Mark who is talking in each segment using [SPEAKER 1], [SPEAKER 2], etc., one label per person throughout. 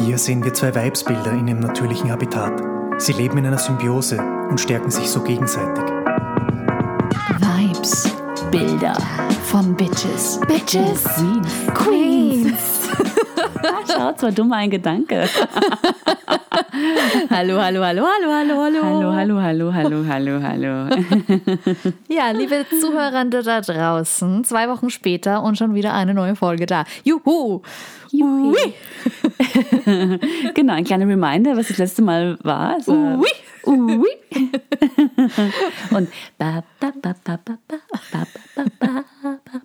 [SPEAKER 1] Hier sehen wir zwei Weibsbilder in ihrem natürlichen Habitat. Sie leben in einer Symbiose und stärken sich so gegenseitig.
[SPEAKER 2] Vibes, Bilder von Bitches. Bitches, Queens. Queens.
[SPEAKER 3] Schaut, so dumm ein Gedanke.
[SPEAKER 2] hallo, hallo, hallo, hallo, hallo, hallo.
[SPEAKER 3] Hallo, hallo, hallo, hallo, hallo, hallo.
[SPEAKER 2] ja, liebe Zuhörende da draußen, zwei Wochen später und schon wieder eine neue Folge da. Juhu!
[SPEAKER 3] Juhu. genau, ein kleiner Reminder, was das letzte Mal war. Also,
[SPEAKER 2] Ui.
[SPEAKER 3] Ui. und ba, ba, ba, ba, ba, ba, ba, ba, ba, ba.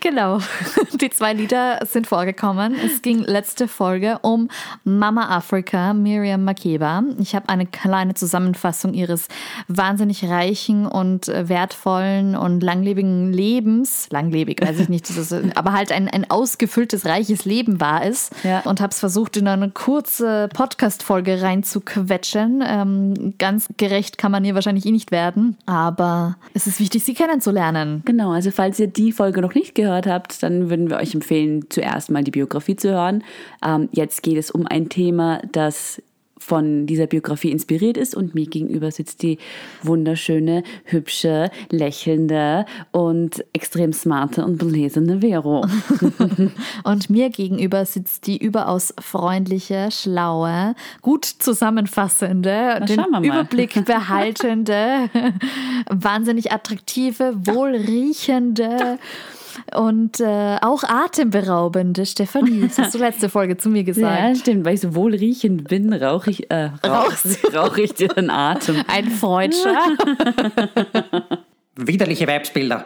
[SPEAKER 2] Genau, die zwei Lieder sind vorgekommen. Es ging letzte Folge um Mama Africa, Miriam Makeba. Ich habe eine kleine Zusammenfassung ihres wahnsinnig reichen und wertvollen und langlebigen Lebens, langlebig, weiß ich nicht, aber halt ein, ein ausgefülltes, reiches Leben war es.
[SPEAKER 3] Ja.
[SPEAKER 2] Und habe es versucht, in eine kurze Podcast-Folge reinzuquetschen. Ähm, ganz gerecht kann man ihr wahrscheinlich eh nicht werden, aber es ist wichtig, sie kennenzulernen.
[SPEAKER 3] Genau, also falls ihr die Folge noch nicht gehört habt, dann würden wir euch empfehlen, zuerst mal die Biografie zu hören. Ähm, jetzt geht es um ein Thema, das von dieser Biografie inspiriert ist und mir gegenüber sitzt die wunderschöne, hübsche, lächelnde und extrem smarte und belesene Vero.
[SPEAKER 2] und mir gegenüber sitzt die überaus freundliche, schlaue, gut zusammenfassende,
[SPEAKER 3] Na,
[SPEAKER 2] den. Überblick behaltende, wahnsinnig attraktive, wohlriechende und äh, auch atemberaubende Stefanie. Das hast du letzte Folge zu mir
[SPEAKER 3] Ja,
[SPEAKER 2] gesagt.
[SPEAKER 3] stimmt, weil ich so wohlriechend bin, rauche ich, äh, rauch, rauch ich dir den Atem.
[SPEAKER 2] Ein Freudscher.
[SPEAKER 1] Widerliche Weibsbilder.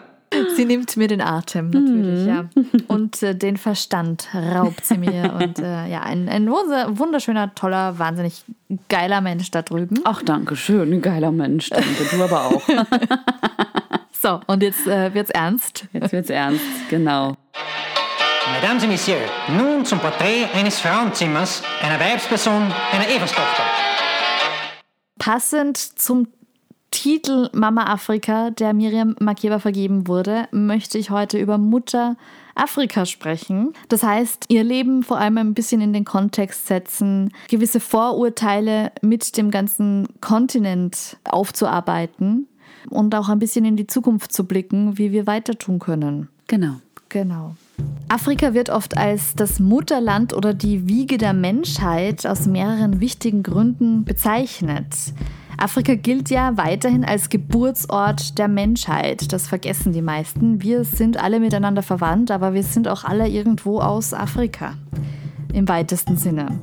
[SPEAKER 2] Sie nimmt mir den Atem, natürlich, ja. Und äh, den Verstand raubt sie mir. Und äh, ja, ein, ein wunder- wunderschöner, toller, wahnsinnig geiler Mensch da drüben.
[SPEAKER 3] Ach, danke schön, ein geiler Mensch, danke, du aber auch.
[SPEAKER 2] So, und jetzt äh, wird's ernst.
[SPEAKER 3] Jetzt wird's ernst, genau.
[SPEAKER 4] Mesdames et Messieurs, nun zum Porträt eines Frauenzimmers, einer Weibsperson, einer Everstochter.
[SPEAKER 2] Passend zum Titel Mama Afrika, der Miriam Makeba vergeben wurde, möchte ich heute über Mutter Afrika sprechen. Das heißt, ihr Leben vor allem ein bisschen in den Kontext setzen, gewisse Vorurteile mit dem ganzen Kontinent aufzuarbeiten und auch ein bisschen in die Zukunft zu blicken, wie wir weiter tun können.
[SPEAKER 3] Genau.
[SPEAKER 2] Genau. Afrika wird oft als das Mutterland oder die Wiege der Menschheit aus mehreren wichtigen Gründen bezeichnet. Afrika gilt ja weiterhin als Geburtsort der Menschheit. Das vergessen die meisten. Wir sind alle miteinander verwandt, aber wir sind auch alle irgendwo aus Afrika. Im weitesten Sinne.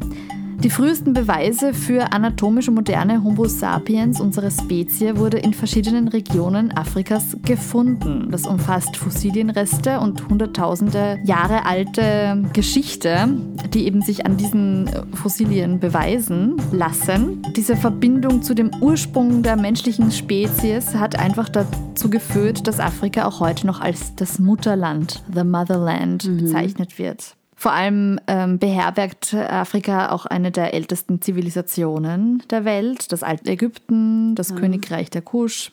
[SPEAKER 2] Die frühesten Beweise für anatomische moderne Homo sapiens, unsere Spezie, wurde in verschiedenen Regionen Afrikas gefunden. Das umfasst Fossilienreste und hunderttausende Jahre alte Geschichte, die eben sich an diesen Fossilien beweisen lassen. Diese Verbindung zu dem Ursprung der menschlichen Spezies hat einfach dazu geführt, dass Afrika auch heute noch als das Mutterland, the Motherland, bezeichnet wird. Vor allem ähm, beherbergt Afrika auch eine der ältesten Zivilisationen der Welt, das alte Ägypten, das Königreich der Kusch.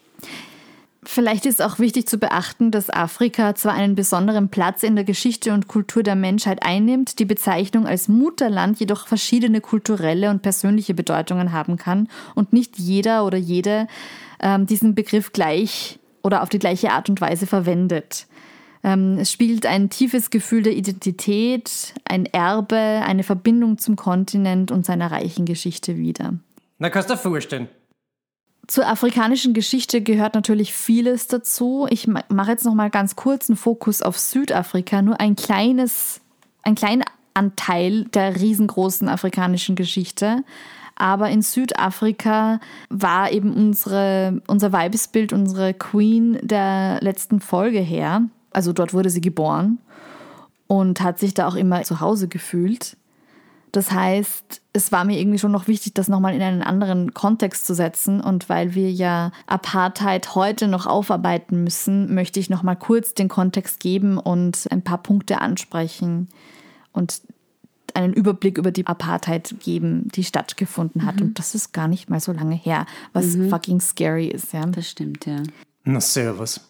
[SPEAKER 2] Vielleicht ist auch wichtig zu beachten, dass Afrika zwar einen besonderen Platz in der Geschichte und Kultur der Menschheit einnimmt, die Bezeichnung als Mutterland jedoch verschiedene kulturelle und persönliche Bedeutungen haben kann und nicht jeder oder jede ähm, diesen Begriff gleich oder auf die gleiche Art und Weise verwendet. Ähm, es spielt ein tiefes Gefühl der Identität, ein Erbe, eine Verbindung zum Kontinent und seiner reichen Geschichte wider.
[SPEAKER 4] Na, kannst du dir vorstellen.
[SPEAKER 2] Zur afrikanischen Geschichte gehört natürlich vieles dazu. Ich ma- mache jetzt noch mal ganz kurz einen Fokus auf Südafrika, nur ein kleines, ein kleiner Anteil der riesengroßen afrikanischen Geschichte. Aber in Südafrika war eben unsere, unser Weibesbild, unsere Queen der letzten Folge her. Also dort wurde sie geboren und hat sich da auch immer zu Hause gefühlt. Das heißt, es war mir irgendwie schon noch wichtig, das nochmal in einen anderen Kontext zu setzen. Und weil wir ja Apartheid heute noch aufarbeiten müssen, möchte ich nochmal kurz den Kontext geben und ein paar Punkte ansprechen und einen Überblick über die Apartheid geben, die stattgefunden hat. Und das ist gar nicht mal so lange her, was fucking scary ist, ja.
[SPEAKER 3] Das stimmt, ja.
[SPEAKER 1] Na servus.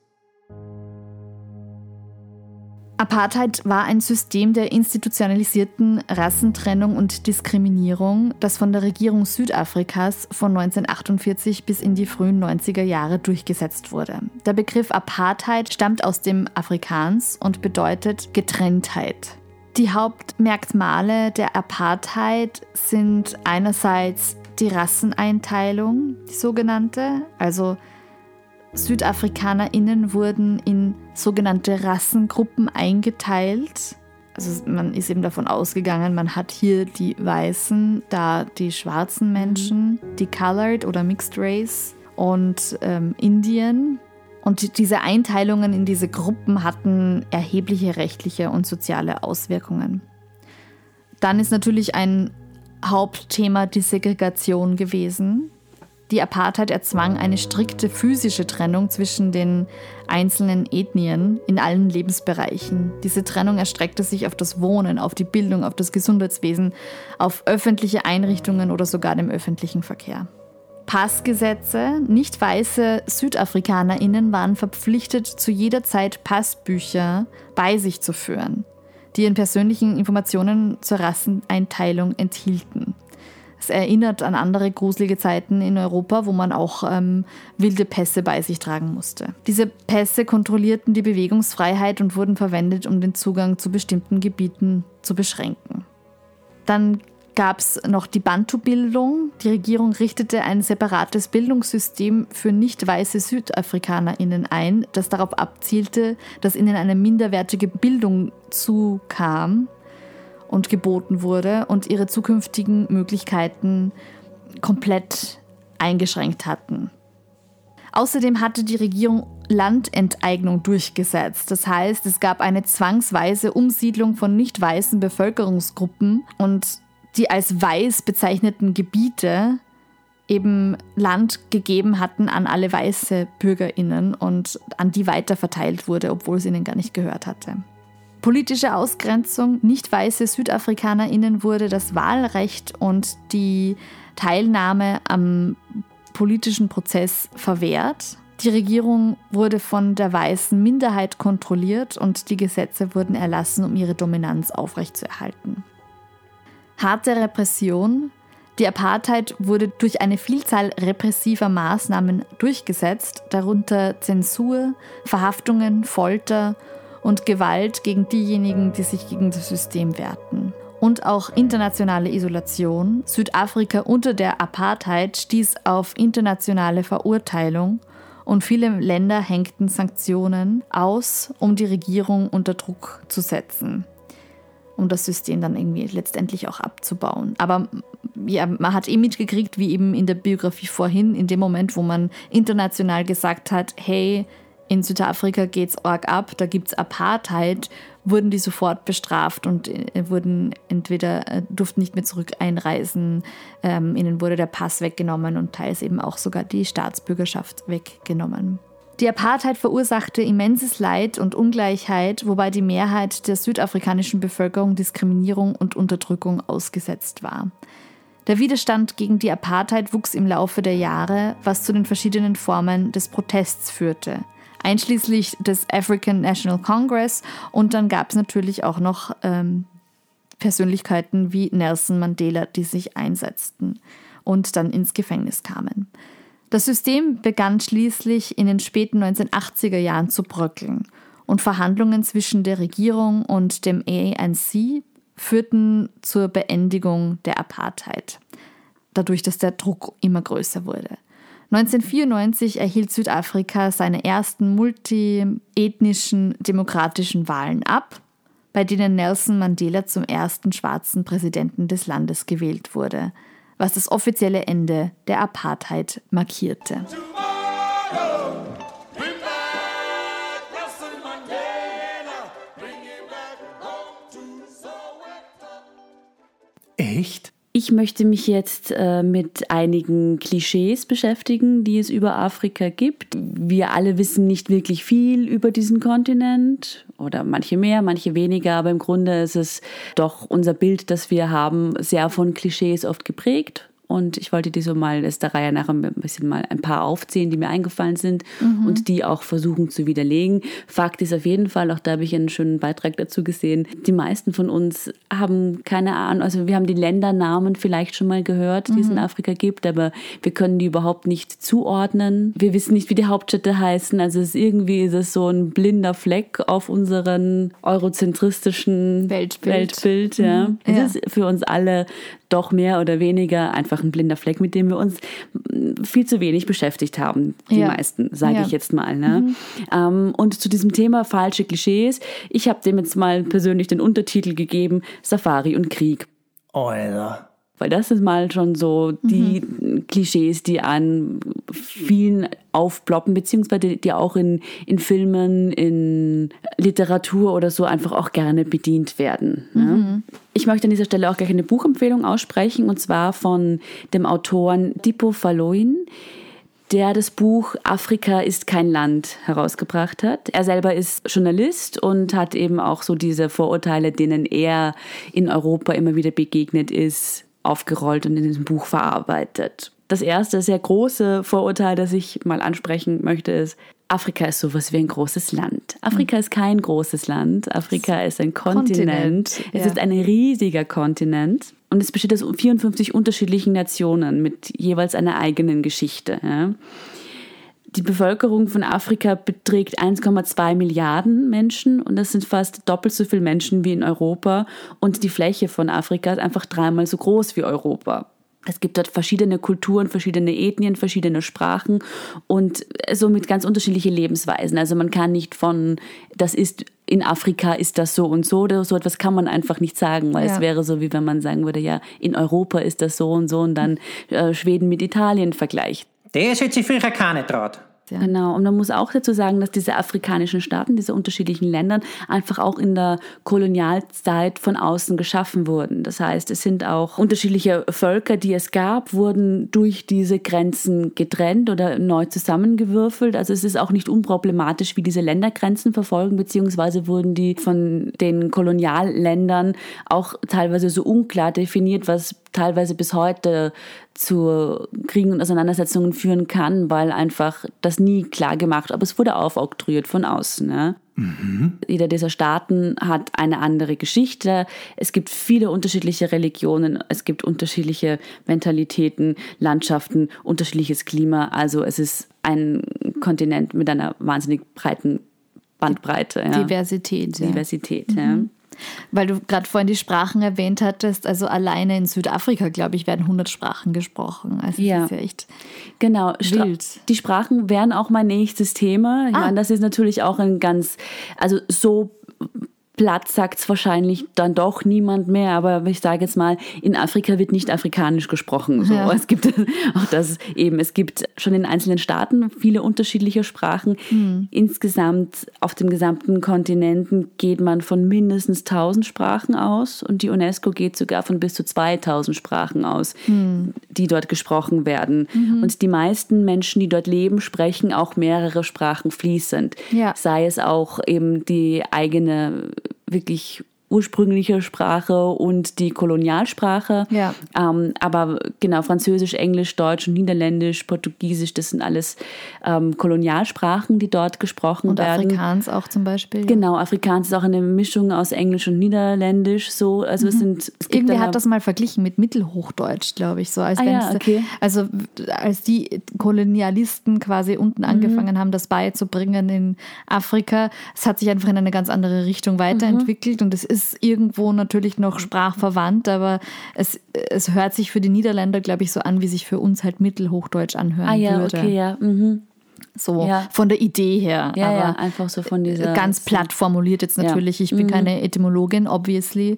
[SPEAKER 2] Apartheid war ein System der institutionalisierten Rassentrennung und Diskriminierung, das von der Regierung Südafrikas von 1948 bis in die frühen 90er Jahre durchgesetzt wurde. Der Begriff Apartheid stammt aus dem Afrikaans und bedeutet Getrenntheit. Die Hauptmerkmale der Apartheid sind einerseits die Rasseneinteilung, die sogenannte, also SüdafrikanerInnen wurden in sogenannte Rassengruppen eingeteilt. Also man ist eben davon ausgegangen, man hat hier die Weißen, da die schwarzen Menschen, die Colored oder Mixed Race und ähm, Indien. Und diese Einteilungen in diese Gruppen hatten erhebliche rechtliche und soziale Auswirkungen. Dann ist natürlich ein Hauptthema die Segregation gewesen. Die Apartheid erzwang eine strikte physische Trennung zwischen den einzelnen Ethnien in allen Lebensbereichen. Diese Trennung erstreckte sich auf das Wohnen, auf die Bildung, auf das Gesundheitswesen, auf öffentliche Einrichtungen oder sogar dem öffentlichen Verkehr. Passgesetze. Nicht weiße SüdafrikanerInnen waren verpflichtet, zu jeder Zeit Passbücher bei sich zu führen, die ihren persönlichen Informationen zur Rasseneinteilung enthielten. Es erinnert an andere gruselige Zeiten in Europa, wo man auch ähm, wilde Pässe bei sich tragen musste. Diese Pässe kontrollierten die Bewegungsfreiheit und wurden verwendet, um den Zugang zu bestimmten Gebieten zu beschränken. Dann gab es noch die Bantu-Bildung. Die Regierung richtete ein separates Bildungssystem für nicht weiße SüdafrikanerInnen ein, das darauf abzielte, dass ihnen eine minderwertige Bildung zukam und geboten wurde und ihre zukünftigen Möglichkeiten komplett eingeschränkt hatten. Außerdem hatte die Regierung Landenteignung durchgesetzt. Das heißt, es gab eine zwangsweise Umsiedlung von nicht weißen Bevölkerungsgruppen und die als weiß bezeichneten Gebiete eben Land gegeben hatten an alle weiße Bürgerinnen und an die weiterverteilt wurde, obwohl es ihnen gar nicht gehört hatte. Politische Ausgrenzung nicht weiße SüdafrikanerInnen wurde das Wahlrecht und die Teilnahme am politischen Prozess verwehrt. Die Regierung wurde von der weißen Minderheit kontrolliert und die Gesetze wurden erlassen, um ihre Dominanz aufrechtzuerhalten. Harte Repression. Die Apartheid wurde durch eine Vielzahl repressiver Maßnahmen durchgesetzt, darunter Zensur, Verhaftungen, Folter und Gewalt gegen diejenigen, die sich gegen das System wehrten. Und auch internationale Isolation. Südafrika unter der Apartheid stieß auf internationale Verurteilung und viele Länder hängten Sanktionen aus, um die Regierung unter Druck zu setzen, um das System dann irgendwie letztendlich auch abzubauen. Aber ja, man hat eh mitgekriegt, wie eben in der Biografie vorhin, in dem Moment, wo man international gesagt hat, hey, in Südafrika geht es arg ab, da gibt es Apartheid, wurden die sofort bestraft und äh, wurden entweder äh, durften nicht mehr zurück einreisen, ähm, ihnen wurde der Pass weggenommen und teils eben auch sogar die Staatsbürgerschaft weggenommen. Die Apartheid verursachte immenses Leid und Ungleichheit, wobei die Mehrheit der südafrikanischen Bevölkerung Diskriminierung und Unterdrückung ausgesetzt war. Der Widerstand gegen die Apartheid wuchs im Laufe der Jahre, was zu den verschiedenen Formen des Protests führte einschließlich des African National Congress. Und dann gab es natürlich auch noch ähm, Persönlichkeiten wie Nelson Mandela, die sich einsetzten und dann ins Gefängnis kamen. Das System begann schließlich in den späten 1980er Jahren zu bröckeln und Verhandlungen zwischen der Regierung und dem ANC führten zur Beendigung der Apartheid, dadurch, dass der Druck immer größer wurde. 1994 erhielt Südafrika seine ersten multiethnischen demokratischen Wahlen ab, bei denen Nelson Mandela zum ersten schwarzen Präsidenten des Landes gewählt wurde, was das offizielle Ende der Apartheid markierte.
[SPEAKER 1] Echt?
[SPEAKER 3] Ich möchte mich jetzt äh, mit einigen Klischees beschäftigen, die es über Afrika gibt. Wir alle wissen nicht wirklich viel über diesen Kontinent oder manche mehr, manche weniger, aber im Grunde ist es doch unser Bild, das wir haben, sehr von Klischees oft geprägt. Und ich wollte die so mal ist der Reihe nach ein bisschen mal ein paar aufzählen, die mir eingefallen sind
[SPEAKER 2] Mhm.
[SPEAKER 3] und die auch versuchen zu widerlegen. Fakt ist auf jeden Fall, auch da habe ich einen schönen Beitrag dazu gesehen, die meisten von uns haben keine Ahnung, also wir haben die Ländernamen vielleicht schon mal gehört, die es
[SPEAKER 2] Mhm.
[SPEAKER 3] in Afrika gibt, aber wir können die überhaupt nicht zuordnen. Wir wissen nicht, wie die Hauptstädte heißen, also es ist irgendwie ist es so ein blinder Fleck auf unseren eurozentristischen
[SPEAKER 2] Weltbild.
[SPEAKER 3] Weltbild ja.
[SPEAKER 2] Mhm.
[SPEAKER 3] Es
[SPEAKER 2] Ja.
[SPEAKER 3] ist für uns alle doch mehr oder weniger einfach ein blinder Fleck, mit dem wir uns mm, viel zu wenig beschäftigt haben, die
[SPEAKER 2] Ja.
[SPEAKER 3] meisten, sage
[SPEAKER 2] Ja. Mhm.
[SPEAKER 3] ich jetzt mal. Ne? Ähm, und zu diesem Thema falsche Klischees, ich habe dem jetzt mal persönlich den Untertitel gegeben, Safari und Krieg.
[SPEAKER 1] Alter.
[SPEAKER 3] Weil das ist mal schon so die Klischees, die an vielen aufploppen, beziehungsweise die auch in, in Filmen, in Literatur oder so einfach auch gerne bedient werden. Ne? Ich möchte an dieser Stelle auch gleich eine Buchempfehlung aussprechen, und zwar von dem Autoren Dipo Faloin der das Buch Afrika ist kein Land herausgebracht hat. Er selber ist Journalist und hat eben auch so diese Vorurteile, denen er in Europa immer wieder begegnet ist, aufgerollt und in diesem Buch verarbeitet. Das erste sehr große Vorurteil, das ich mal ansprechen möchte, ist, Afrika ist sowas wie ein großes Land. Afrika ist kein großes Land. Afrika ist ein Kontinent.
[SPEAKER 2] Kontinent,
[SPEAKER 3] Es
[SPEAKER 2] ja.
[SPEAKER 3] ist ein riesiger Kontinent. Und es besteht aus 54 unterschiedlichen Nationen mit jeweils einer eigenen Geschichte. Ja. Die Bevölkerung von Afrika beträgt 1,2 Milliarden Menschen und das sind fast doppelt so viele Menschen wie in Europa. Und die Fläche von Afrika ist einfach dreimal so groß wie Europa. Es gibt dort verschiedene Kulturen, verschiedene Ethnien, verschiedene Sprachen und somit ganz unterschiedliche Lebensweisen. Also man kann nicht von, das ist in Afrika ist das so und so oder so etwas kann man einfach nicht sagen, weil
[SPEAKER 2] Ja.
[SPEAKER 3] es wäre so, wie wenn man sagen würde, ja, in Europa ist das so und so und dann äh, Schweden mit Italien vergleicht.
[SPEAKER 4] Das hätte sich früher keiner traut.
[SPEAKER 2] Ja.
[SPEAKER 3] Genau, und man muss auch dazu sagen, dass diese afrikanischen Staaten, diese unterschiedlichen Länder einfach auch in der Kolonialzeit von außen geschaffen wurden. Das heißt, es sind auch unterschiedliche Völker, die es gab, wurden durch diese Grenzen getrennt oder neu zusammengewürfelt. Also es ist auch nicht unproblematisch, wie diese Ländergrenzen verfolgen, beziehungsweise wurden die von den Kolonialländern auch teilweise so unklar definiert, was teilweise bis heute zu Kriegen und Auseinandersetzungen führen kann, weil einfach das nie klar gemacht, aber es wurde aufoktroyiert von außen. Ja. Jeder dieser Staaten hat eine andere Geschichte. Es gibt viele unterschiedliche Religionen, es gibt unterschiedliche Mentalitäten, Landschaften, unterschiedliches Klima. Also es ist ein Kontinent mit einer wahnsinnig breiten Bandbreite. Ja.
[SPEAKER 2] Diversität. Ja.
[SPEAKER 3] Diversität, ja.
[SPEAKER 2] Weil du gerade vorhin die Sprachen erwähnt hattest, also alleine in Südafrika, glaube ich, werden 100 Sprachen gesprochen. Also
[SPEAKER 3] Ja.
[SPEAKER 2] das ist ja echt.
[SPEAKER 3] Genau,
[SPEAKER 2] Wild.
[SPEAKER 3] die Sprachen wären auch mein nächstes Thema. Ich
[SPEAKER 2] Ah.
[SPEAKER 3] meine, das ist natürlich auch ein ganz, also so platt sagt es wahrscheinlich dann doch niemand mehr, aber ich sage jetzt mal, in Afrika wird nicht afrikanisch gesprochen. So.
[SPEAKER 2] Ja.
[SPEAKER 3] Es gibt auch das eben, es gibt schon in einzelnen Staaten viele unterschiedliche Sprachen.
[SPEAKER 2] Hm.
[SPEAKER 3] Insgesamt auf dem gesamten Kontinenten geht man von mindestens 1000 Sprachen aus und die UNESCO geht sogar von bis zu 2000 Sprachen aus,
[SPEAKER 2] Hm.
[SPEAKER 3] die dort gesprochen werden.
[SPEAKER 2] Mhm.
[SPEAKER 3] Und die meisten Menschen, die dort leben, sprechen auch mehrere Sprachen fließend.
[SPEAKER 2] Ja.
[SPEAKER 3] Sei es auch eben die eigene wirklich ursprüngliche Sprache und die Kolonialsprache.
[SPEAKER 2] Ja.
[SPEAKER 3] Ähm, aber genau, Französisch, Englisch, Deutsch und Niederländisch, Portugiesisch, das sind alles ähm, Kolonialsprachen, die dort gesprochen
[SPEAKER 2] Und
[SPEAKER 3] werden.
[SPEAKER 2] Afrikaans auch zum Beispiel.
[SPEAKER 3] Genau, Afrikaans ist auch eine Mischung aus Englisch und Niederländisch. So, also es sind. Es
[SPEAKER 2] Irgendwer hat das mal verglichen mit Mittelhochdeutsch, glaube ich, so als
[SPEAKER 3] Ah ja, okay.
[SPEAKER 2] also als die Kolonialisten quasi unten
[SPEAKER 3] Mhm.
[SPEAKER 2] angefangen haben, das beizubringen in Afrika, es hat sich einfach in eine ganz andere Richtung weiterentwickelt und es ist irgendwo natürlich noch sprachverwandt, aber es, es hört sich für die Niederländer, glaube ich, so an, wie sich für uns halt Mittelhochdeutsch anhören
[SPEAKER 3] Ah ja,
[SPEAKER 2] würde.
[SPEAKER 3] okay, ja. Mhm.
[SPEAKER 2] So
[SPEAKER 3] Ja.
[SPEAKER 2] von der Idee her.
[SPEAKER 3] Ja,
[SPEAKER 2] aber
[SPEAKER 3] ja, einfach so von dieser.
[SPEAKER 2] ganz platt formuliert jetzt.
[SPEAKER 3] Mhm.
[SPEAKER 2] natürlich. Ich bin keine Etymologin, obviously.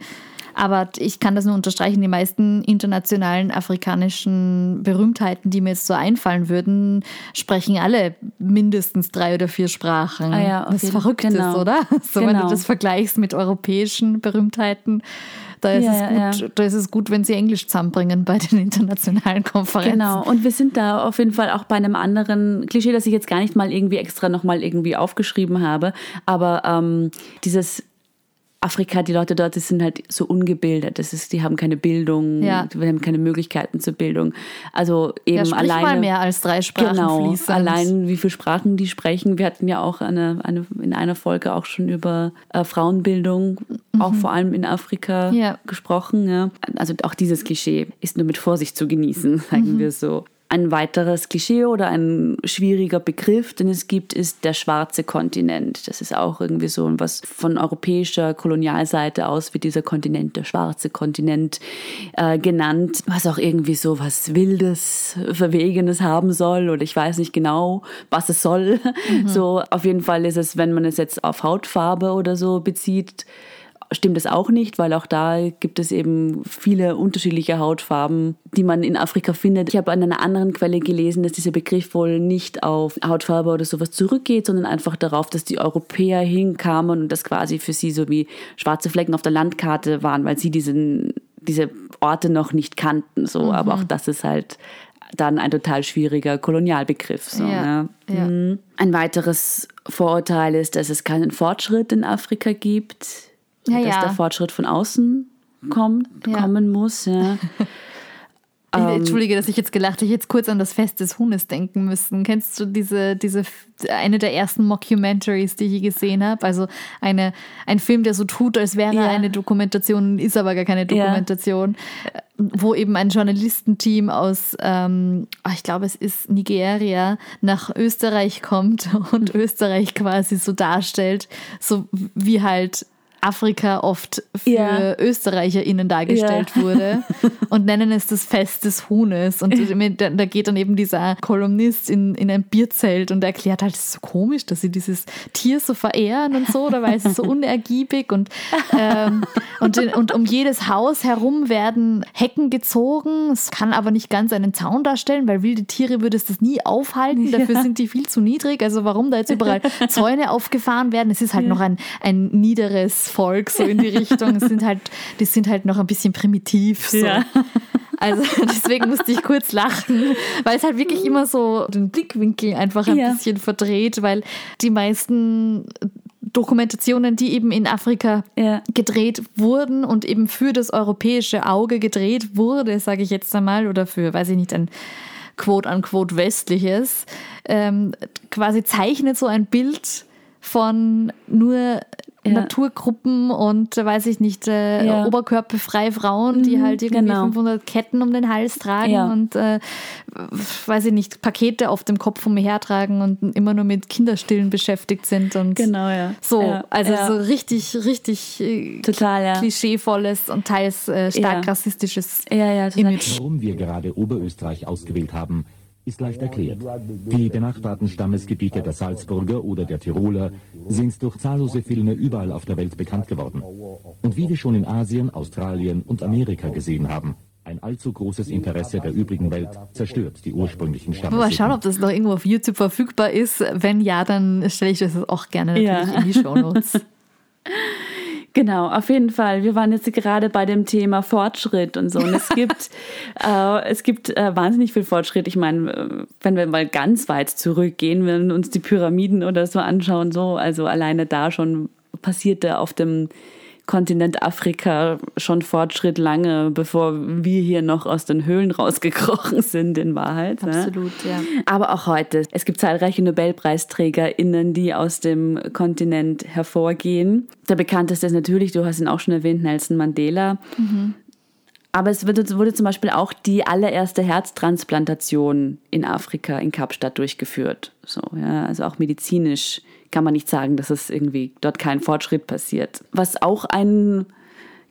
[SPEAKER 2] Aber ich kann das nur unterstreichen. Die meisten internationalen afrikanischen Berühmtheiten, die mir jetzt so einfallen würden, sprechen alle mindestens drei oder vier Sprachen.
[SPEAKER 3] Ah ja, auf
[SPEAKER 2] Was verrückt
[SPEAKER 3] genau.
[SPEAKER 2] ist, oder? So, wenn
[SPEAKER 3] Genau.
[SPEAKER 2] du das vergleichst mit europäischen Berühmtheiten, da ist,
[SPEAKER 3] Ja,
[SPEAKER 2] es gut, da ist es gut, wenn sie Englisch zusammenbringen bei den internationalen Konferenzen.
[SPEAKER 3] Genau, und wir sind da auf jeden Fall auch bei einem anderen Klischee, das ich jetzt gar nicht mal irgendwie extra nochmal irgendwie aufgeschrieben habe, aber ähm, dieses Afrika, die Leute dort, die sind halt so ungebildet. Das ist, die haben keine Bildung,
[SPEAKER 2] Ja.
[SPEAKER 3] die haben keine Möglichkeiten zur Bildung. Also eben
[SPEAKER 2] Ja, sprich
[SPEAKER 3] alleine.
[SPEAKER 2] mal mehr als drei Sprachen
[SPEAKER 3] Genau,
[SPEAKER 2] fließend.
[SPEAKER 3] allein wie viele Sprachen die sprechen. Wir hatten ja auch eine, eine, in einer Folge auch schon über äh, Frauenbildung, auch vor allem in Afrika
[SPEAKER 2] Mhm. Ja.
[SPEAKER 3] gesprochen. Ja. Also auch dieses Klischee ist nur mit Vorsicht zu genießen, sagen
[SPEAKER 2] Mhm.
[SPEAKER 3] wir so. Ein weiteres Klischee oder ein schwieriger Begriff, den es gibt, ist der schwarze Kontinent. Das ist auch irgendwie so was von europäischer Kolonialseite aus wird dieser Kontinent, der schwarze Kontinent, äh, genannt, was auch irgendwie so was Wildes, Verwegenes haben soll oder ich weiß nicht genau, was es soll. So auf jeden Fall ist es, wenn man es jetzt auf Hautfarbe oder so bezieht, stimmt es auch nicht, weil auch da gibt es eben viele unterschiedliche Hautfarben, die man in Afrika findet. Ich habe an einer anderen Quelle gelesen, dass dieser Begriff wohl nicht auf Hautfarbe oder sowas zurückgeht, sondern einfach darauf, dass die Europäer hinkamen und das quasi für sie so wie schwarze Flecken auf der Landkarte waren, weil sie diesen, diese Orte noch nicht kannten. So. Aber auch das ist halt dann ein total schwieriger Kolonialbegriff. So,
[SPEAKER 2] Ja,
[SPEAKER 3] ne?
[SPEAKER 2] ja.
[SPEAKER 3] Mhm. Ein weiteres Vorurteil ist, dass es keinen Fortschritt in Afrika gibt
[SPEAKER 2] Ja,
[SPEAKER 3] dass
[SPEAKER 2] ja.
[SPEAKER 3] der Fortschritt von außen kommt,
[SPEAKER 2] Ja.
[SPEAKER 3] kommen muss. Ja.
[SPEAKER 2] Ich-
[SPEAKER 3] Ähm,
[SPEAKER 2] Entschuldige, dass ich jetzt gelacht habe. Ich jetzt kurz an das Fest des Huhnes denken müssen. Kennst du diese, diese, eine der ersten Mockumentaries, die ich je gesehen habe? Also eine, ein Film, der so tut, als wäre
[SPEAKER 3] Ja.
[SPEAKER 2] eine Dokumentation, ist aber gar keine Dokumentation, äh, wo eben ein Journalistenteam aus, ähm, ah, ich glaube, es ist Nigeria, nach Österreich kommt und Österreich quasi so darstellt, so wie halt Afrika oft für
[SPEAKER 3] Ja.
[SPEAKER 2] ÖsterreicherInnen dargestellt
[SPEAKER 3] Ja.
[SPEAKER 2] wurde und nennen es das Fest des Huhnes. Und da geht dann eben dieser Kolumnist in, in ein Bierzelt und erklärt halt, es ist so komisch, dass sie dieses Tier so verehren und so, oder weil es ist so unergiebig und, ähm, und, und um jedes Haus herum werden Hecken gezogen. Es kann aber nicht ganz einen Zaun darstellen, weil wilde Tiere würde es das nie aufhalten. Dafür sind die viel zu niedrig. Also warum da jetzt überall Zäune aufgefahren werden? Es ist halt noch ein, ein niederes Volk, so in die Richtung. Sind halt, die sind halt noch ein bisschen primitiv. So.
[SPEAKER 3] Ja.
[SPEAKER 2] Also deswegen musste ich kurz lachen, weil es halt wirklich immer so den Blickwinkel einfach ein
[SPEAKER 3] Ja.
[SPEAKER 2] bisschen verdreht, weil die meisten Dokumentationen, die eben in Afrika
[SPEAKER 3] Ja.
[SPEAKER 2] gedreht wurden und eben für das europäische Auge gedreht wurde, sage ich jetzt einmal, oder für, weiß ich nicht, ein quote-unquote westliches, ähm, quasi zeichnet so ein Bild von nur Naturgruppen und, äh, weiß ich nicht, äh,
[SPEAKER 3] Ja.
[SPEAKER 2] oberkörperfreie Frauen, die
[SPEAKER 3] Mhm,
[SPEAKER 2] halt irgendwie
[SPEAKER 3] genau.
[SPEAKER 2] 500 Ketten um den Hals tragen
[SPEAKER 3] Ja.
[SPEAKER 2] und, äh, weiß ich nicht, Pakete auf dem Kopf um mich hertragen und immer nur mit Kinderstillen beschäftigt sind und
[SPEAKER 3] Genau, ja.
[SPEAKER 2] so,
[SPEAKER 3] Ja,
[SPEAKER 2] also
[SPEAKER 3] ja.
[SPEAKER 2] so richtig, richtig äh,
[SPEAKER 3] Total, ja.
[SPEAKER 2] klischeevolles und teils äh, stark
[SPEAKER 3] Ja.
[SPEAKER 2] rassistisches
[SPEAKER 3] Ja, ja, total.
[SPEAKER 2] Image.
[SPEAKER 5] Warum wir gerade Oberösterreich ausgewählt haben, ist leicht erklärt. Die benachbarten Stammesgebiete der Salzburger oder der Tiroler sind durch zahllose Filme überall auf der Welt bekannt geworden. Und wie wir schon in Asien, Australien und Amerika gesehen haben, ein allzu großes Interesse der übrigen Welt zerstört die ursprünglichen
[SPEAKER 2] Mal schauen, ob das noch irgendwo auf YouTube verfügbar ist. Wenn ja, dann stelle ich das auch gerne natürlich
[SPEAKER 3] Ja.
[SPEAKER 2] in die Shownotes.
[SPEAKER 3] Genau, auf jeden Fall. Wir waren jetzt gerade bei dem Thema Fortschritt und so. Und es gibt, äh, es gibt äh, wahnsinnig viel Fortschritt. Ich meine, äh, wenn wir mal ganz weit zurückgehen, wenn wir uns die Pyramiden oder so anschauen, so, also alleine da schon passierte auf dem Kontinent Afrika schon Fortschritt lange, bevor wir hier noch aus den Höhlen rausgekrochen sind, in Wahrheit. ne?
[SPEAKER 2] Absolut, ja.
[SPEAKER 3] Aber auch heute. Es gibt zahlreiche NobelpreisträgerInnen, die aus dem Kontinent hervorgehen. Der bekannteste ist natürlich, du hast ihn auch schon erwähnt, Nelson Mandela. Aber es wurde, zum Beispiel auch die allererste Herztransplantation in Afrika, in Kapstadt, durchgeführt. So, ja, also auch medizinisch kann man nicht sagen, dass es irgendwie dort kein Fortschritt passiert. Was auch ein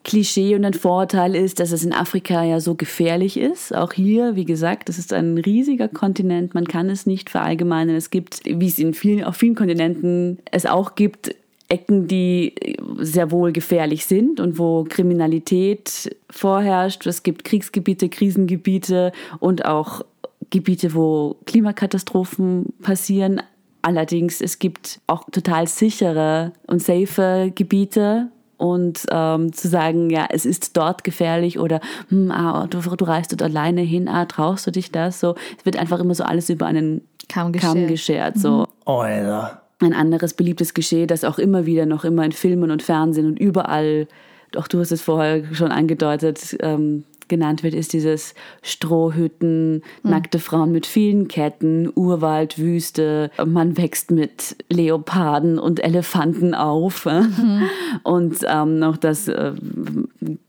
[SPEAKER 3] Klischee und ein Vorurteil ist, dass es in Afrika ja so gefährlich ist. Auch hier, wie gesagt, das ist ein riesiger Kontinent. Man kann es nicht verallgemeinern. Es gibt, wie es in vielen, auf vielen Kontinenten es auch gibt, Ecken, die sehr wohl gefährlich sind und wo Kriminalität vorherrscht. Es gibt Kriegsgebiete, Krisengebiete und auch Gebiete, wo Klimakatastrophen passieren. Allerdings, es gibt auch total sichere und safe Gebiete. Und ähm, zu sagen, ja, es ist dort gefährlich oder hm, ah, du, du reist dort alleine hin, ah, traust du dich das? So, es wird einfach immer so alles über einen
[SPEAKER 2] Kamm
[SPEAKER 3] Kamm
[SPEAKER 2] geschert.
[SPEAKER 3] geschert. So.
[SPEAKER 1] Alter.
[SPEAKER 3] Ein anderes beliebtes Geschehen, das auch immer wieder noch immer in Filmen und Fernsehen und überall, auch du hast es vorher schon angedeutet, ähm, genannt wird, ist dieses Strohhütten, mhm. nackte Frauen mit vielen Ketten, Urwald, Wüste. Man wächst mit Leoparden und Elefanten auf. Mhm. Und ähm, noch das äh,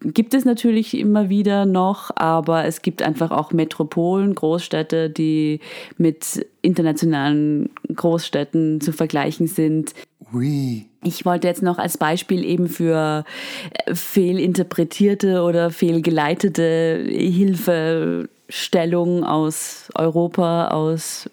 [SPEAKER 3] gibt es natürlich immer wieder noch, aber es gibt einfach auch Metropolen, Großstädte, die mit internationalen Großstädten zu vergleichen sind. Oui. Ich wollte jetzt noch als Beispiel eben für äh, fehlinterpretierte oder fehlgeleitete Hilfestellung aus Europa, aus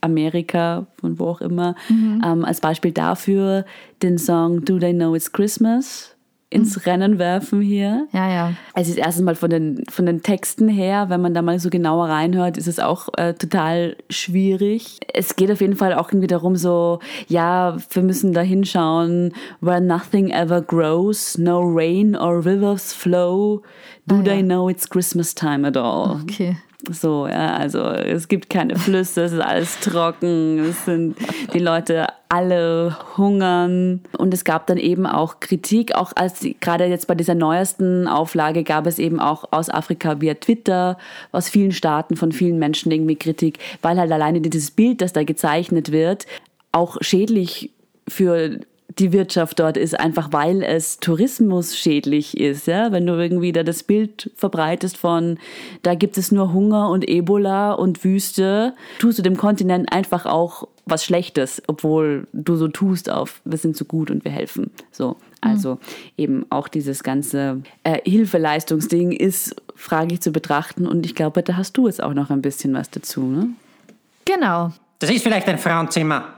[SPEAKER 3] Amerika, von wo auch immer, mhm. ähm, als Beispiel dafür den Song Do They Know It's Christmas ins mhm. Rennen werfen hier.
[SPEAKER 2] Ja, ja.
[SPEAKER 3] Also das erste Mal von den, von den Texten her, wenn man da mal so genauer reinhört, ist es auch äh, total schwierig. Es geht auf jeden Fall auch irgendwie darum so, ja, wir müssen da hinschauen, where nothing ever grows, no rain or rivers flow, do ah, they know it's Christmas time at all?
[SPEAKER 2] Okay.
[SPEAKER 3] So, ja, also es gibt keine Flüsse, es ist alles trocken, es sind die Leute alle hungern. Und es gab dann eben auch Kritik, auch als gerade jetzt bei dieser neuesten Auflage gab es eben auch aus Afrika via Twitter aus vielen Staaten von vielen Menschen irgendwie Kritik, weil halt alleine dieses Bild, das da gezeichnet wird, auch schädlich für die Wirtschaft dort ist, einfach weil es tourismusschädlich ist. Ja? Wenn du irgendwie da das Bild verbreitest von, da gibt es nur Hunger und Ebola und Wüste, tust du dem Kontinent einfach auch was Schlechtes, obwohl du so tust auf, wir sind so gut und wir helfen. So. Also mhm. eben auch dieses ganze äh, Hilfeleistungsding ist fraglich zu betrachten und ich glaube, da hast du jetzt auch noch ein bisschen was dazu, ne?
[SPEAKER 2] Genau.
[SPEAKER 4] Das ist vielleicht ein Frauenzimmer.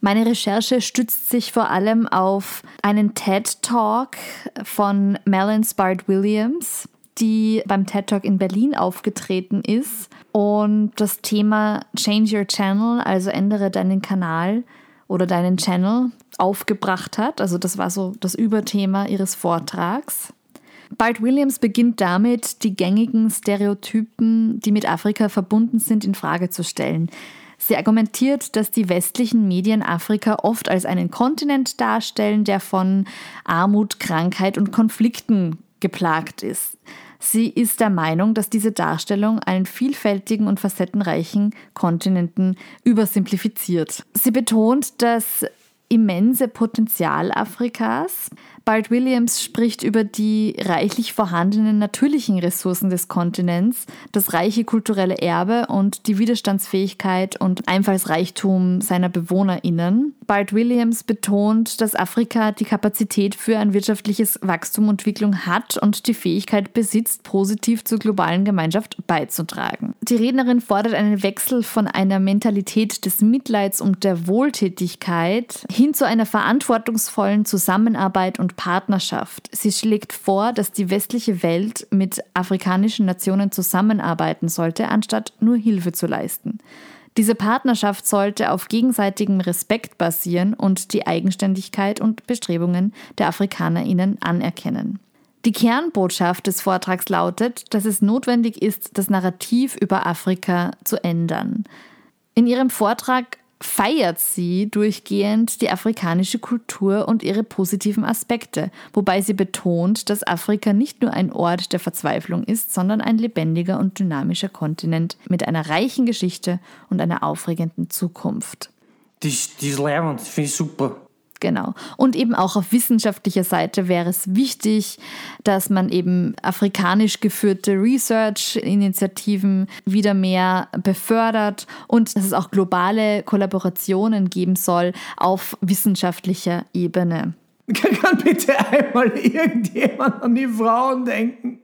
[SPEAKER 2] Meine Recherche stützt sich vor allem auf einen TED Talk von Melon Spart Williams, die beim TED Talk in Berlin aufgetreten ist und das Thema Change Your Channel, also ändere deinen Kanal oder deinen Channel, aufgebracht hat. Also das war so das Überthema ihres Vortrags. Bart Williams beginnt damit, die gängigen Stereotypen, die mit Afrika verbunden sind, in Frage zu stellen. Sie argumentiert, dass die westlichen Medien Afrika oft als einen Kontinent darstellen, der von Armut, Krankheit und Konflikten geplagt ist. Sie ist der Meinung, dass diese Darstellung einen vielfältigen und facettenreichen Kontinenten übersimplifiziert. Sie betont das immense Potenzial Afrikas, Bart Williams spricht über die reichlich vorhandenen natürlichen Ressourcen des Kontinents, das reiche kulturelle Erbe und die Widerstandsfähigkeit und Einfallsreichtum seiner BewohnerInnen. Bart Williams betont, dass Afrika die Kapazität für ein wirtschaftliches Wachstum und Entwicklung hat und die Fähigkeit besitzt, positiv zur globalen Gemeinschaft beizutragen. Die Rednerin fordert einen Wechsel von einer Mentalität des Mitleids und der Wohltätigkeit hin zu einer verantwortungsvollen Zusammenarbeit und Partnerschaft. Sie schlägt vor, dass die westliche Welt mit afrikanischen Nationen zusammenarbeiten sollte, anstatt nur Hilfe zu leisten. Diese Partnerschaft sollte auf gegenseitigem Respekt basieren und die Eigenständigkeit und Bestrebungen der Afrikanerinnen anerkennen. Die Kernbotschaft des Vortrags lautet, dass es notwendig ist, das Narrativ über Afrika zu ändern. In ihrem Vortrag feiert sie durchgehend die afrikanische Kultur und ihre positiven Aspekte, wobei sie betont, dass Afrika nicht nur ein Ort der Verzweiflung ist, sondern ein lebendiger und dynamischer Kontinent mit einer reichen Geschichte und einer aufregenden Zukunft.
[SPEAKER 4] Das, das finde ich super.
[SPEAKER 2] Genau. Und eben auch auf wissenschaftlicher Seite wäre es wichtig, dass man eben afrikanisch geführte Research-Initiativen wieder mehr befördert und dass es auch globale Kollaborationen geben soll auf wissenschaftlicher Ebene.
[SPEAKER 6] Kann bitte einmal irgendjemand an die Frauen denken?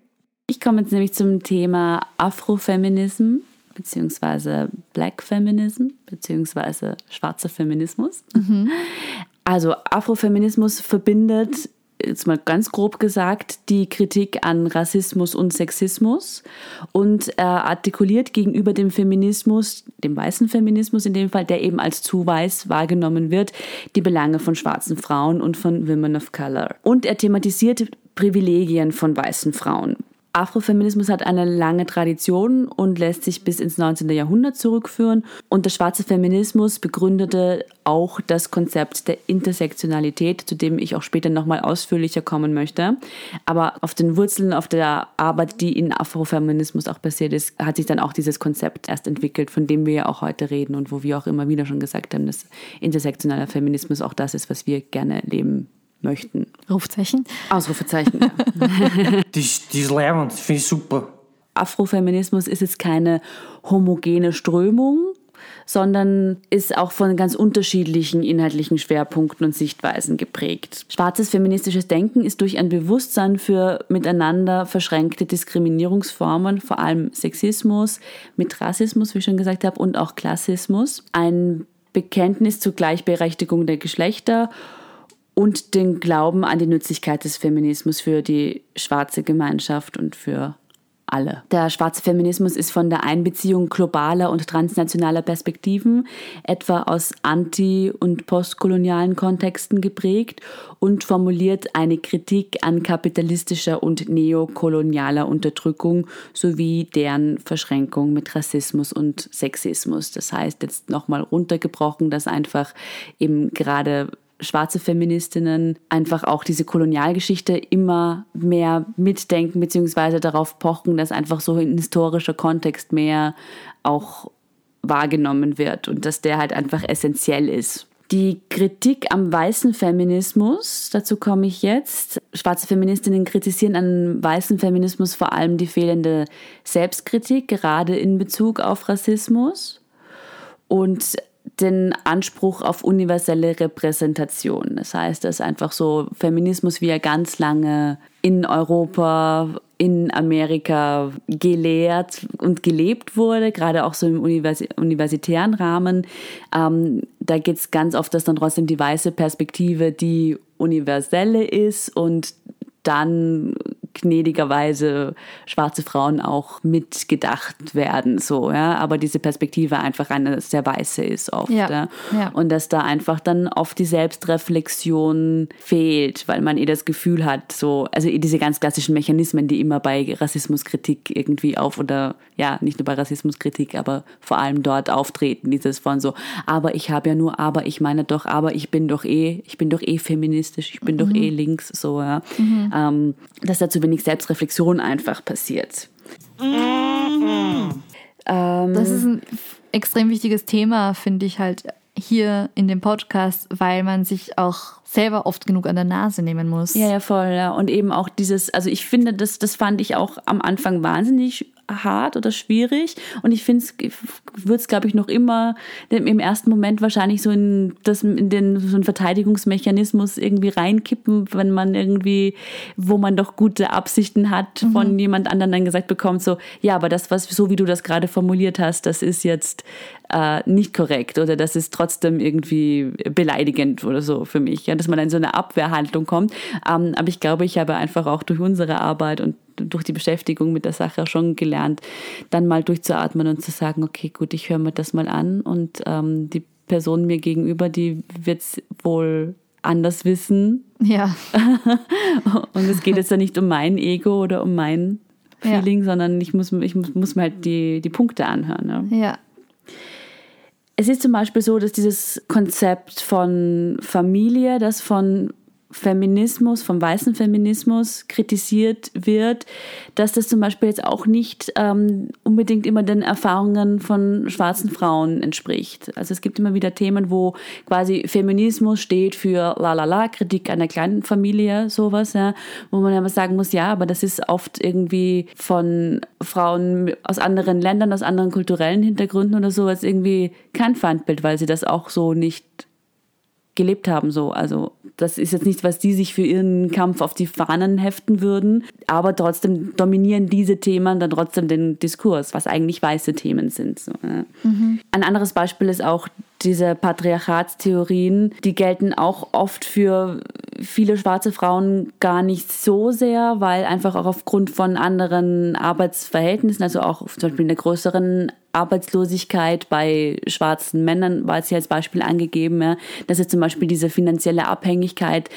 [SPEAKER 3] Ich komme jetzt nämlich zum Thema Afrofeminism beziehungsweise Black Feminism beziehungsweise schwarzer Feminismus. Mhm. Also Afrofeminismus verbindet, jetzt mal ganz grob gesagt, die Kritik an Rassismus und Sexismus und äh, artikuliert gegenüber dem Feminismus, dem weißen Feminismus in dem Fall, der eben als zu weiß wahrgenommen wird, die Belange von schwarzen Frauen und von Women of Color. Und er thematisiert Privilegien von weißen Frauen. Afrofeminismus hat eine lange Tradition und lässt sich bis ins 19. Jahrhundert zurückführen. Und der schwarze Feminismus begründete auch das Konzept der Intersektionalität, zu dem ich auch später nochmal ausführlicher kommen möchte. Aber auf den Wurzeln, auf der Arbeit, die in Afrofeminismus auch passiert ist, hat sich dann auch dieses Konzept erst entwickelt, von dem wir ja auch heute reden und wo wir auch immer wieder schon gesagt haben, dass intersektionaler Feminismus auch das ist, was wir gerne leben möchten.
[SPEAKER 2] Rufzeichen.
[SPEAKER 3] Ausrufezeichen. Ja.
[SPEAKER 6] Ist leibend, finde ich super.
[SPEAKER 3] Afrofeminismus ist jetzt keine homogene Strömung, sondern ist auch von ganz unterschiedlichen inhaltlichen Schwerpunkten und Sichtweisen geprägt. Schwarzes feministisches Denken ist durch ein Bewusstsein für miteinander verschränkte Diskriminierungsformen, vor allem Sexismus, mit Rassismus, wie ich schon gesagt habe, und auch Klassismus, ein Bekenntnis zur Gleichberechtigung der Geschlechter und den Glauben an die Nützlichkeit des Feminismus für die schwarze Gemeinschaft und für alle. Der schwarze Feminismus ist von der Einbeziehung globaler und transnationaler Perspektiven, etwa aus anti- und postkolonialen Kontexten geprägt und formuliert eine Kritik an kapitalistischer und neokolonialer Unterdrückung sowie deren Verschränkung mit Rassismus und Sexismus. Das heißt jetzt nochmal runtergebrochen, dass einfach eben gerade schwarze Feministinnen einfach auch diese Kolonialgeschichte immer mehr mitdenken, beziehungsweise darauf pochen, dass einfach so ein historischer Kontext mehr auch wahrgenommen wird und dass der halt einfach essentiell ist. Die Kritik am weißen Feminismus, dazu komme ich jetzt. Schwarze Feministinnen kritisieren an weißen Feminismus vor allem die fehlende Selbstkritik, gerade in Bezug auf Rassismus. Und den Anspruch auf universelle Repräsentation. Das heißt, dass einfach so Feminismus, wie er ganz lange in Europa, in Amerika gelehrt und gelebt wurde, gerade auch so im universi universitären Rahmen, ähm, da geht es ganz oft, dass dann trotzdem die weiße Perspektive die universelle ist und dann gnädigerweise schwarze Frauen auch mitgedacht werden, so, ja, aber diese Perspektive einfach eine sehr weiße ist oft,
[SPEAKER 2] Ja,
[SPEAKER 3] ja.
[SPEAKER 2] ja.
[SPEAKER 3] Und dass da einfach dann oft die Selbstreflexion fehlt, weil man eh das Gefühl hat, so, also eh diese ganz klassischen Mechanismen, die immer bei Rassismuskritik irgendwie auf oder ja, nicht nur bei Rassismuskritik, aber vor allem dort auftreten, dieses von so, aber ich habe ja nur, aber ich meine doch, aber ich bin doch eh, ich bin doch eh feministisch, ich bin doch eh links, so, ja. Ähm, dass da zu wenig Selbstreflexion einfach passiert. Ähm,
[SPEAKER 2] Das ist ein extrem wichtiges Thema, finde ich halt hier in dem Podcast, weil man sich auch selber oft genug an der Nase nehmen muss.
[SPEAKER 3] Ja, ja, voll, ja. Und eben auch dieses, also ich finde, das, das fand ich auch am Anfang wahnsinnig hart oder schwierig. Und ich finde es, wird es, glaube ich, noch immer im ersten Moment wahrscheinlich so in, das, in den so einen Verteidigungsmechanismus irgendwie reinkippen, wenn man irgendwie, wo man doch gute Absichten hat, von jemand anderem dann gesagt bekommt, so, ja, aber das, was, so wie du das gerade formuliert hast, das ist jetzt äh, nicht korrekt oder das ist trotzdem irgendwie beleidigend oder so für mich, ja, dass man in so eine Abwehrhaltung kommt. Ähm, aber ich glaube, ich habe einfach auch durch unsere Arbeit und durch die Beschäftigung mit der Sache schon gelernt, dann mal durchzuatmen und zu sagen, okay, gut, ich höre mir das mal an und ähm, die Person mir gegenüber, die wird es wohl anders wissen.
[SPEAKER 2] Ja,
[SPEAKER 3] Und es geht jetzt ja nicht um mein Ego oder um mein
[SPEAKER 2] Ja.
[SPEAKER 3] Feeling, sondern ich muss, ich muss, muss mir halt die, die Punkte anhören. Ja.
[SPEAKER 2] ja.
[SPEAKER 3] Es ist zum Beispiel so, dass dieses Konzept von Familie, das von Feminismus, vom weißen Feminismus kritisiert wird, dass das zum Beispiel jetzt auch nicht ähm, unbedingt immer den Erfahrungen von schwarzen Frauen entspricht. Also es gibt immer wieder Themen, wo quasi Feminismus steht für la la la, Kritik einer kleinen Familie, sowas, ja, wo man aber sagen muss, ja, aber das ist oft irgendwie von Frauen aus anderen Ländern, aus anderen kulturellen Hintergründen oder sowas irgendwie kein Feindbild, weil sie das auch so nicht gelebt haben so. Also das ist jetzt nicht, was die sich für ihren Kampf auf die Fahnen heften würden, aber trotzdem dominieren diese Themen dann trotzdem den Diskurs, was eigentlich weiße Themen sind. So, ja. Ein anderes Beispiel ist auch diese Patriarchatstheorien, die gelten auch oft für viele schwarze Frauen gar nicht so sehr, weil einfach auch aufgrund von anderen Arbeitsverhältnissen, also auch zum Beispiel in der größeren Arbeitslosigkeit bei schwarzen Männern war es hier als Beispiel angegeben, ja, dass es zum Beispiel diese finanzielle Abhängigkeit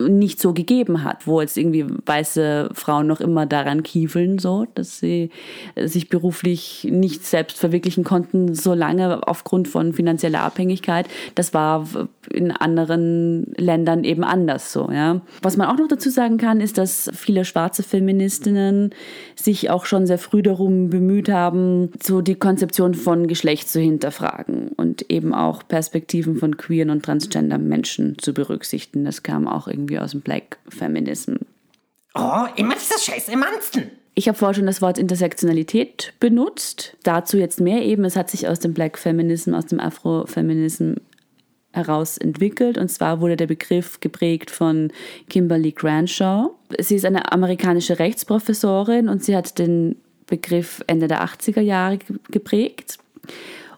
[SPEAKER 3] nicht so gegeben hat, wo jetzt irgendwie weiße Frauen noch immer daran kiefeln, so, dass sie sich beruflich nicht selbst verwirklichen konnten, so lange aufgrund von finanzieller Abhängigkeit. Das war in anderen Ländern eben anders so, ja. Was man auch noch dazu sagen kann, ist, dass viele schwarze Feministinnen sich auch schon sehr früh darum bemüht haben, so die Konzeption von Geschlecht zu hinterfragen und eben auch Perspektiven von queeren und transgender Menschen zu berücksichtigen. Das kam auch irgendwie irgendwie aus dem Black Feminism.
[SPEAKER 4] Oh, immer dieser scheiß Emanzen.
[SPEAKER 3] Ich habe vorher schon das Wort Intersektionalität benutzt. Dazu jetzt mehr eben. Es hat sich aus dem Black Feminism, aus dem Afrofeminism heraus entwickelt. Und zwar wurde der Begriff geprägt von Kimberly Granshaw. Sie ist eine amerikanische Rechtsprofessorin und sie hat den Begriff Ende der 80er Jahre geprägt.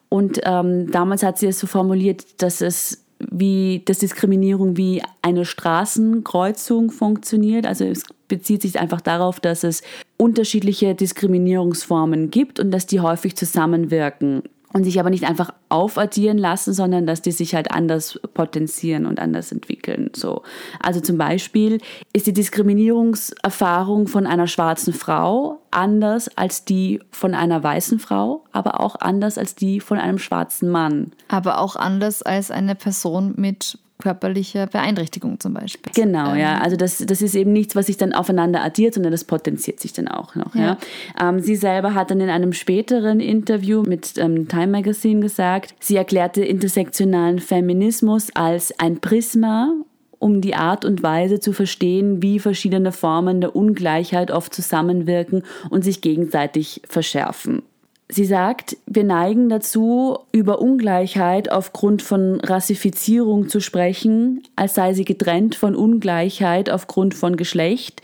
[SPEAKER 3] Und ähm, damals hat sie es so formuliert, dass es wie das Diskriminierung wie eine Straßenkreuzung funktioniert. Also es bezieht sich einfach darauf, dass es unterschiedliche Diskriminierungsformen gibt und dass die häufig zusammenwirken und sich aber nicht einfach aufaddieren lassen, sondern dass die sich halt anders potenzieren und anders entwickeln. So. Also zum Beispiel ist die Diskriminierungserfahrung von einer schwarzen Frau anders als die von einer weißen Frau, aber auch anders als die von einem schwarzen Mann.
[SPEAKER 2] Aber auch anders als eine Person mit körperliche Beeinträchtigung zum Beispiel.
[SPEAKER 3] Genau, ja. Ähm, also das, das ist eben nichts, was sich dann aufeinander addiert, sondern das potenziert sich dann auch noch. Ja. ja. Ähm, sie selber hat dann in einem späteren Interview mit ähm, Time Magazine gesagt, sie erklärte intersektionalen Feminismus als ein Prisma um die Art und Weise zu verstehen, wie verschiedene Formen der Ungleichheit oft zusammenwirken und sich gegenseitig verschärfen. Sie sagt, wir neigen dazu, über Ungleichheit aufgrund von Rassifizierung zu sprechen, als sei sie getrennt von Ungleichheit aufgrund von Geschlecht,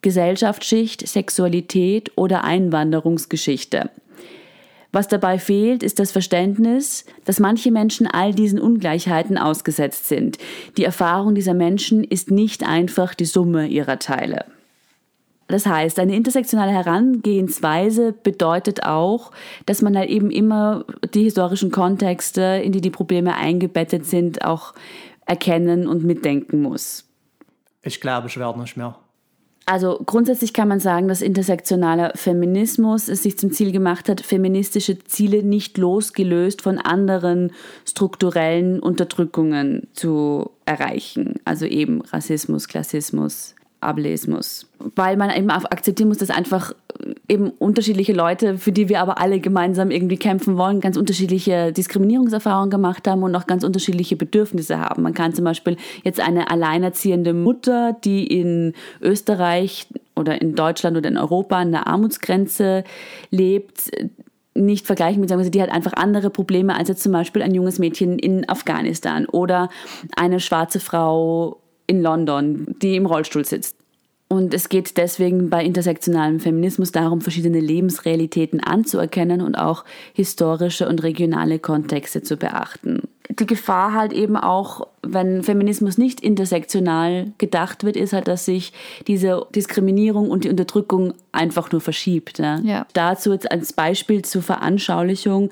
[SPEAKER 3] Gesellschaftsschicht, Sexualität oder Einwanderungsgeschichte. Was dabei fehlt, ist das Verständnis, dass manche Menschen all diesen Ungleichheiten ausgesetzt sind. Die Erfahrung dieser Menschen ist nicht einfach die Summe ihrer Teile. Das heißt, eine intersektionale Herangehensweise bedeutet auch, dass man halt eben immer die historischen Kontexte, in die die Probleme eingebettet sind, auch erkennen und mitdenken muss.
[SPEAKER 6] Ich glaube, ich werde nicht mehr.
[SPEAKER 3] Also grundsätzlich kann man sagen, dass intersektionaler Feminismus es sich zum Ziel gemacht hat, feministische Ziele nicht losgelöst von anderen strukturellen Unterdrückungen zu erreichen. Also eben Rassismus, Klassismus, Ableismus. Weil man eben auch akzeptieren muss, dass einfach eben unterschiedliche Leute, für die wir aber alle gemeinsam irgendwie kämpfen wollen, ganz unterschiedliche Diskriminierungserfahrungen gemacht haben und auch ganz unterschiedliche Bedürfnisse haben. Man kann zum Beispiel jetzt eine alleinerziehende Mutter, die in Österreich oder in Deutschland oder in Europa an der Armutsgrenze lebt, nicht vergleichen mit, sagen wir, die hat einfach andere Probleme als jetzt zum Beispiel ein junges Mädchen in Afghanistan oder eine schwarze Frau in London, die im Rollstuhl sitzt. Und es geht deswegen bei intersektionalem Feminismus darum, verschiedene Lebensrealitäten anzuerkennen und auch historische und regionale Kontexte zu beachten. Die Gefahr halt eben auch, wenn Feminismus nicht intersektional gedacht wird, ist halt, dass sich diese Diskriminierung und die Unterdrückung einfach nur verschiebt. Ja? Ja. Dazu jetzt als Beispiel zur Veranschaulichung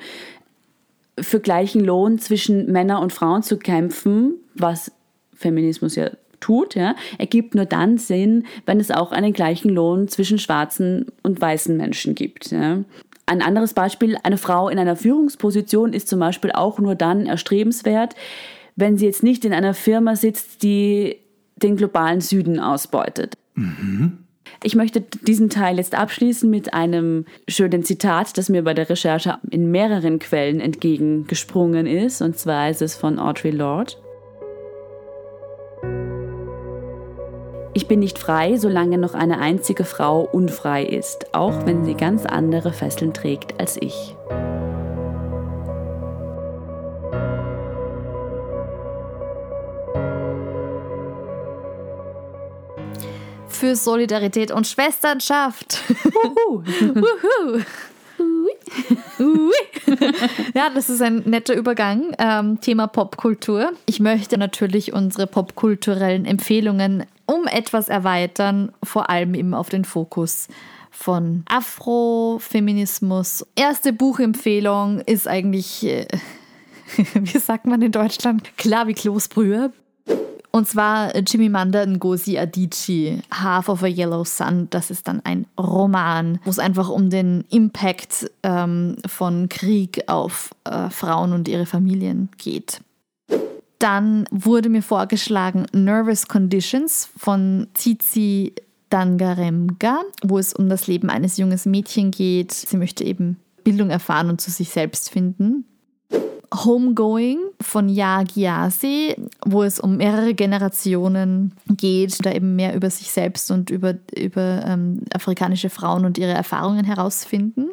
[SPEAKER 3] für gleichen Lohn zwischen Männern und Frauen zu kämpfen, was Feminismus ja tut, ja, ergibt nur dann Sinn, wenn es auch einen gleichen Lohn zwischen schwarzen und weißen Menschen gibt. Ja. Ein anderes Beispiel, eine Frau in einer Führungsposition ist zum Beispiel auch nur dann erstrebenswert, wenn sie jetzt nicht in einer Firma sitzt, die den globalen Süden ausbeutet. Mhm. Ich möchte diesen Teil jetzt abschließen mit einem schönen Zitat, das mir bei der Recherche in mehreren Quellen entgegengesprungen ist. Und zwar ist es von Audre Lorde. Ich bin nicht frei, solange noch eine einzige Frau unfrei ist, auch wenn sie ganz andere Fesseln trägt als ich.
[SPEAKER 2] Für Solidarität und Schwesternschaft. Wuhu. Wuhu. ja, das ist ein netter Übergang. Ähm, Thema Popkultur. Ich möchte natürlich unsere popkulturellen Empfehlungen um etwas erweitern, vor allem eben auf den Fokus von Afrofeminismus. Erste Buchempfehlung ist eigentlich, äh, wie sagt man in Deutschland, klar wie Kloßbrühe. Und zwar Chimamanda Ngozi Adichie, Half of a Yellow Sun. Das ist dann ein Roman, wo es einfach um den Impact ähm, von Krieg auf äh, Frauen und ihre Familien geht. Dann wurde mir vorgeschlagen Nervous Conditions von Tsitsi Dangaremga, wo es um das Leben eines jungen Mädchens geht. Sie möchte eben Bildung erfahren und zu sich selbst finden. Homegoing von Ya Gyasi, wo es um mehrere Generationen geht, da eben mehr über sich selbst und über, über ähm, afrikanische Frauen und ihre Erfahrungen herausfinden.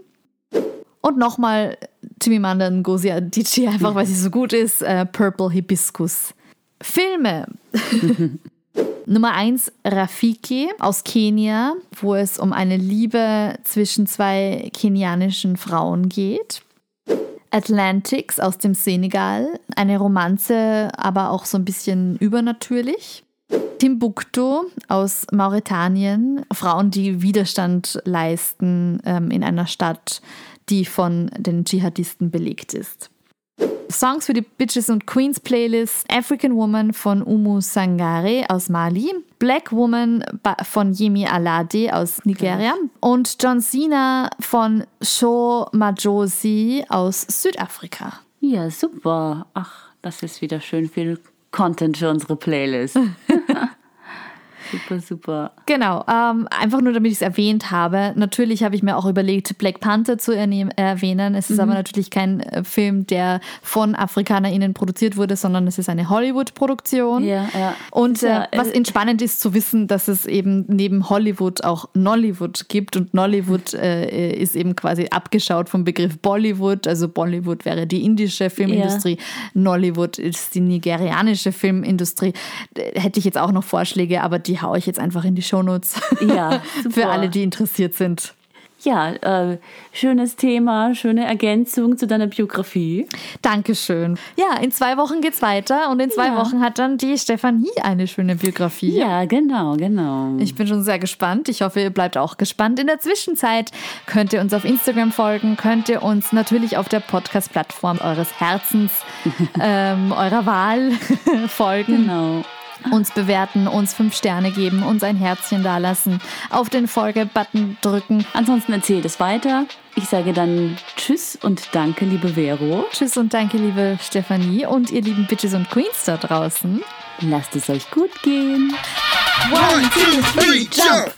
[SPEAKER 2] Und nochmal Chimamanda Ngozi Adichie, einfach weil sie so gut ist, äh, Purple Hibiscus. Filme. Nummer eins Rafiki aus Kenia, wo es um eine Liebe zwischen zwei kenianischen Frauen geht. Atlantics aus dem Senegal, eine Romanze, aber auch so ein bisschen übernatürlich. Timbuktu aus Mauretanien, Frauen, die Widerstand leisten ähm, in einer Stadt, die von den Dschihadisten belegt ist. Songs für die Bitches und Queens Playlist African Woman von Umu Sangare aus Mali, Black Woman von Yemi Alade aus Nigeria und John Cena von Sho Majosi aus Südafrika.
[SPEAKER 3] Ja, super. Ach, das ist wieder schön viel Content für unsere Playlist. Super, super.
[SPEAKER 2] Genau, ähm, einfach nur, damit ich es erwähnt habe. Natürlich habe ich mir auch überlegt, Black Panther zu erwähnen. Es ist mhm. aber natürlich kein äh, Film, der von AfrikanerInnen produziert wurde, sondern es ist eine Hollywood-Produktion.
[SPEAKER 3] Ja, ja.
[SPEAKER 2] Und äh, was äh, entspannend ist zu wissen, dass es eben neben Hollywood auch Nollywood gibt und Nollywood äh, ist eben quasi abgeschaut vom Begriff Bollywood. Also Bollywood wäre die indische Filmindustrie, ja. Nollywood ist die nigerianische Filmindustrie. Hätte ich jetzt auch noch Vorschläge, aber die haue ich jetzt einfach in die Shownotes.
[SPEAKER 3] Ja,
[SPEAKER 2] für alle, die interessiert sind.
[SPEAKER 3] Ja, äh, schönes Thema, schöne Ergänzung zu deiner Biografie.
[SPEAKER 2] Dankeschön. Ja, in zwei Wochen geht's weiter und in zwei ja. Wochen hat dann die Stefanie eine schöne Biografie.
[SPEAKER 3] Ja, genau, genau.
[SPEAKER 2] Ich bin schon sehr gespannt. Ich hoffe, ihr bleibt auch gespannt. In der Zwischenzeit könnt ihr uns auf Instagram folgen, könnt ihr uns natürlich auf der Podcast-Plattform eures Herzens, ähm, eurer Wahl folgen.
[SPEAKER 3] Genau
[SPEAKER 2] uns bewerten, uns fünf Sterne geben, uns ein Herzchen dalassen, auf den Folge-Button drücken.
[SPEAKER 3] Ansonsten erzählt es weiter. Ich sage dann Tschüss und danke, liebe Vero.
[SPEAKER 2] Tschüss und danke, liebe Stefanie und ihr lieben Bitches und Queens da draußen.
[SPEAKER 3] Lasst es euch gut gehen.
[SPEAKER 7] One, two, three, jump!